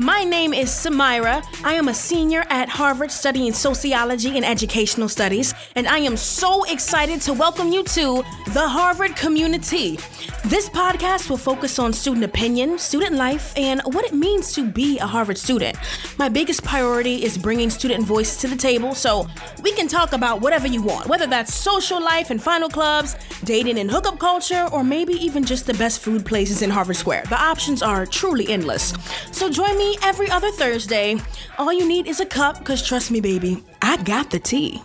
My name is Samyra. I am a senior at Harvard studying sociology and educational studies, and I am so excited to welcome you to the Harvard Communitea. This podcast will focus on student opinion, student life, and what it means to be a Harvard student. My biggest priority is bringing student voices to the table so we can talk about whatever you want, whether that's social life and final clubs, dating and hookup culture, or maybe even just the best food places in Harvard Square. The options are truly endless. So join me every other Thursday. All you need is a cup, because trust me, baby, I got the tea.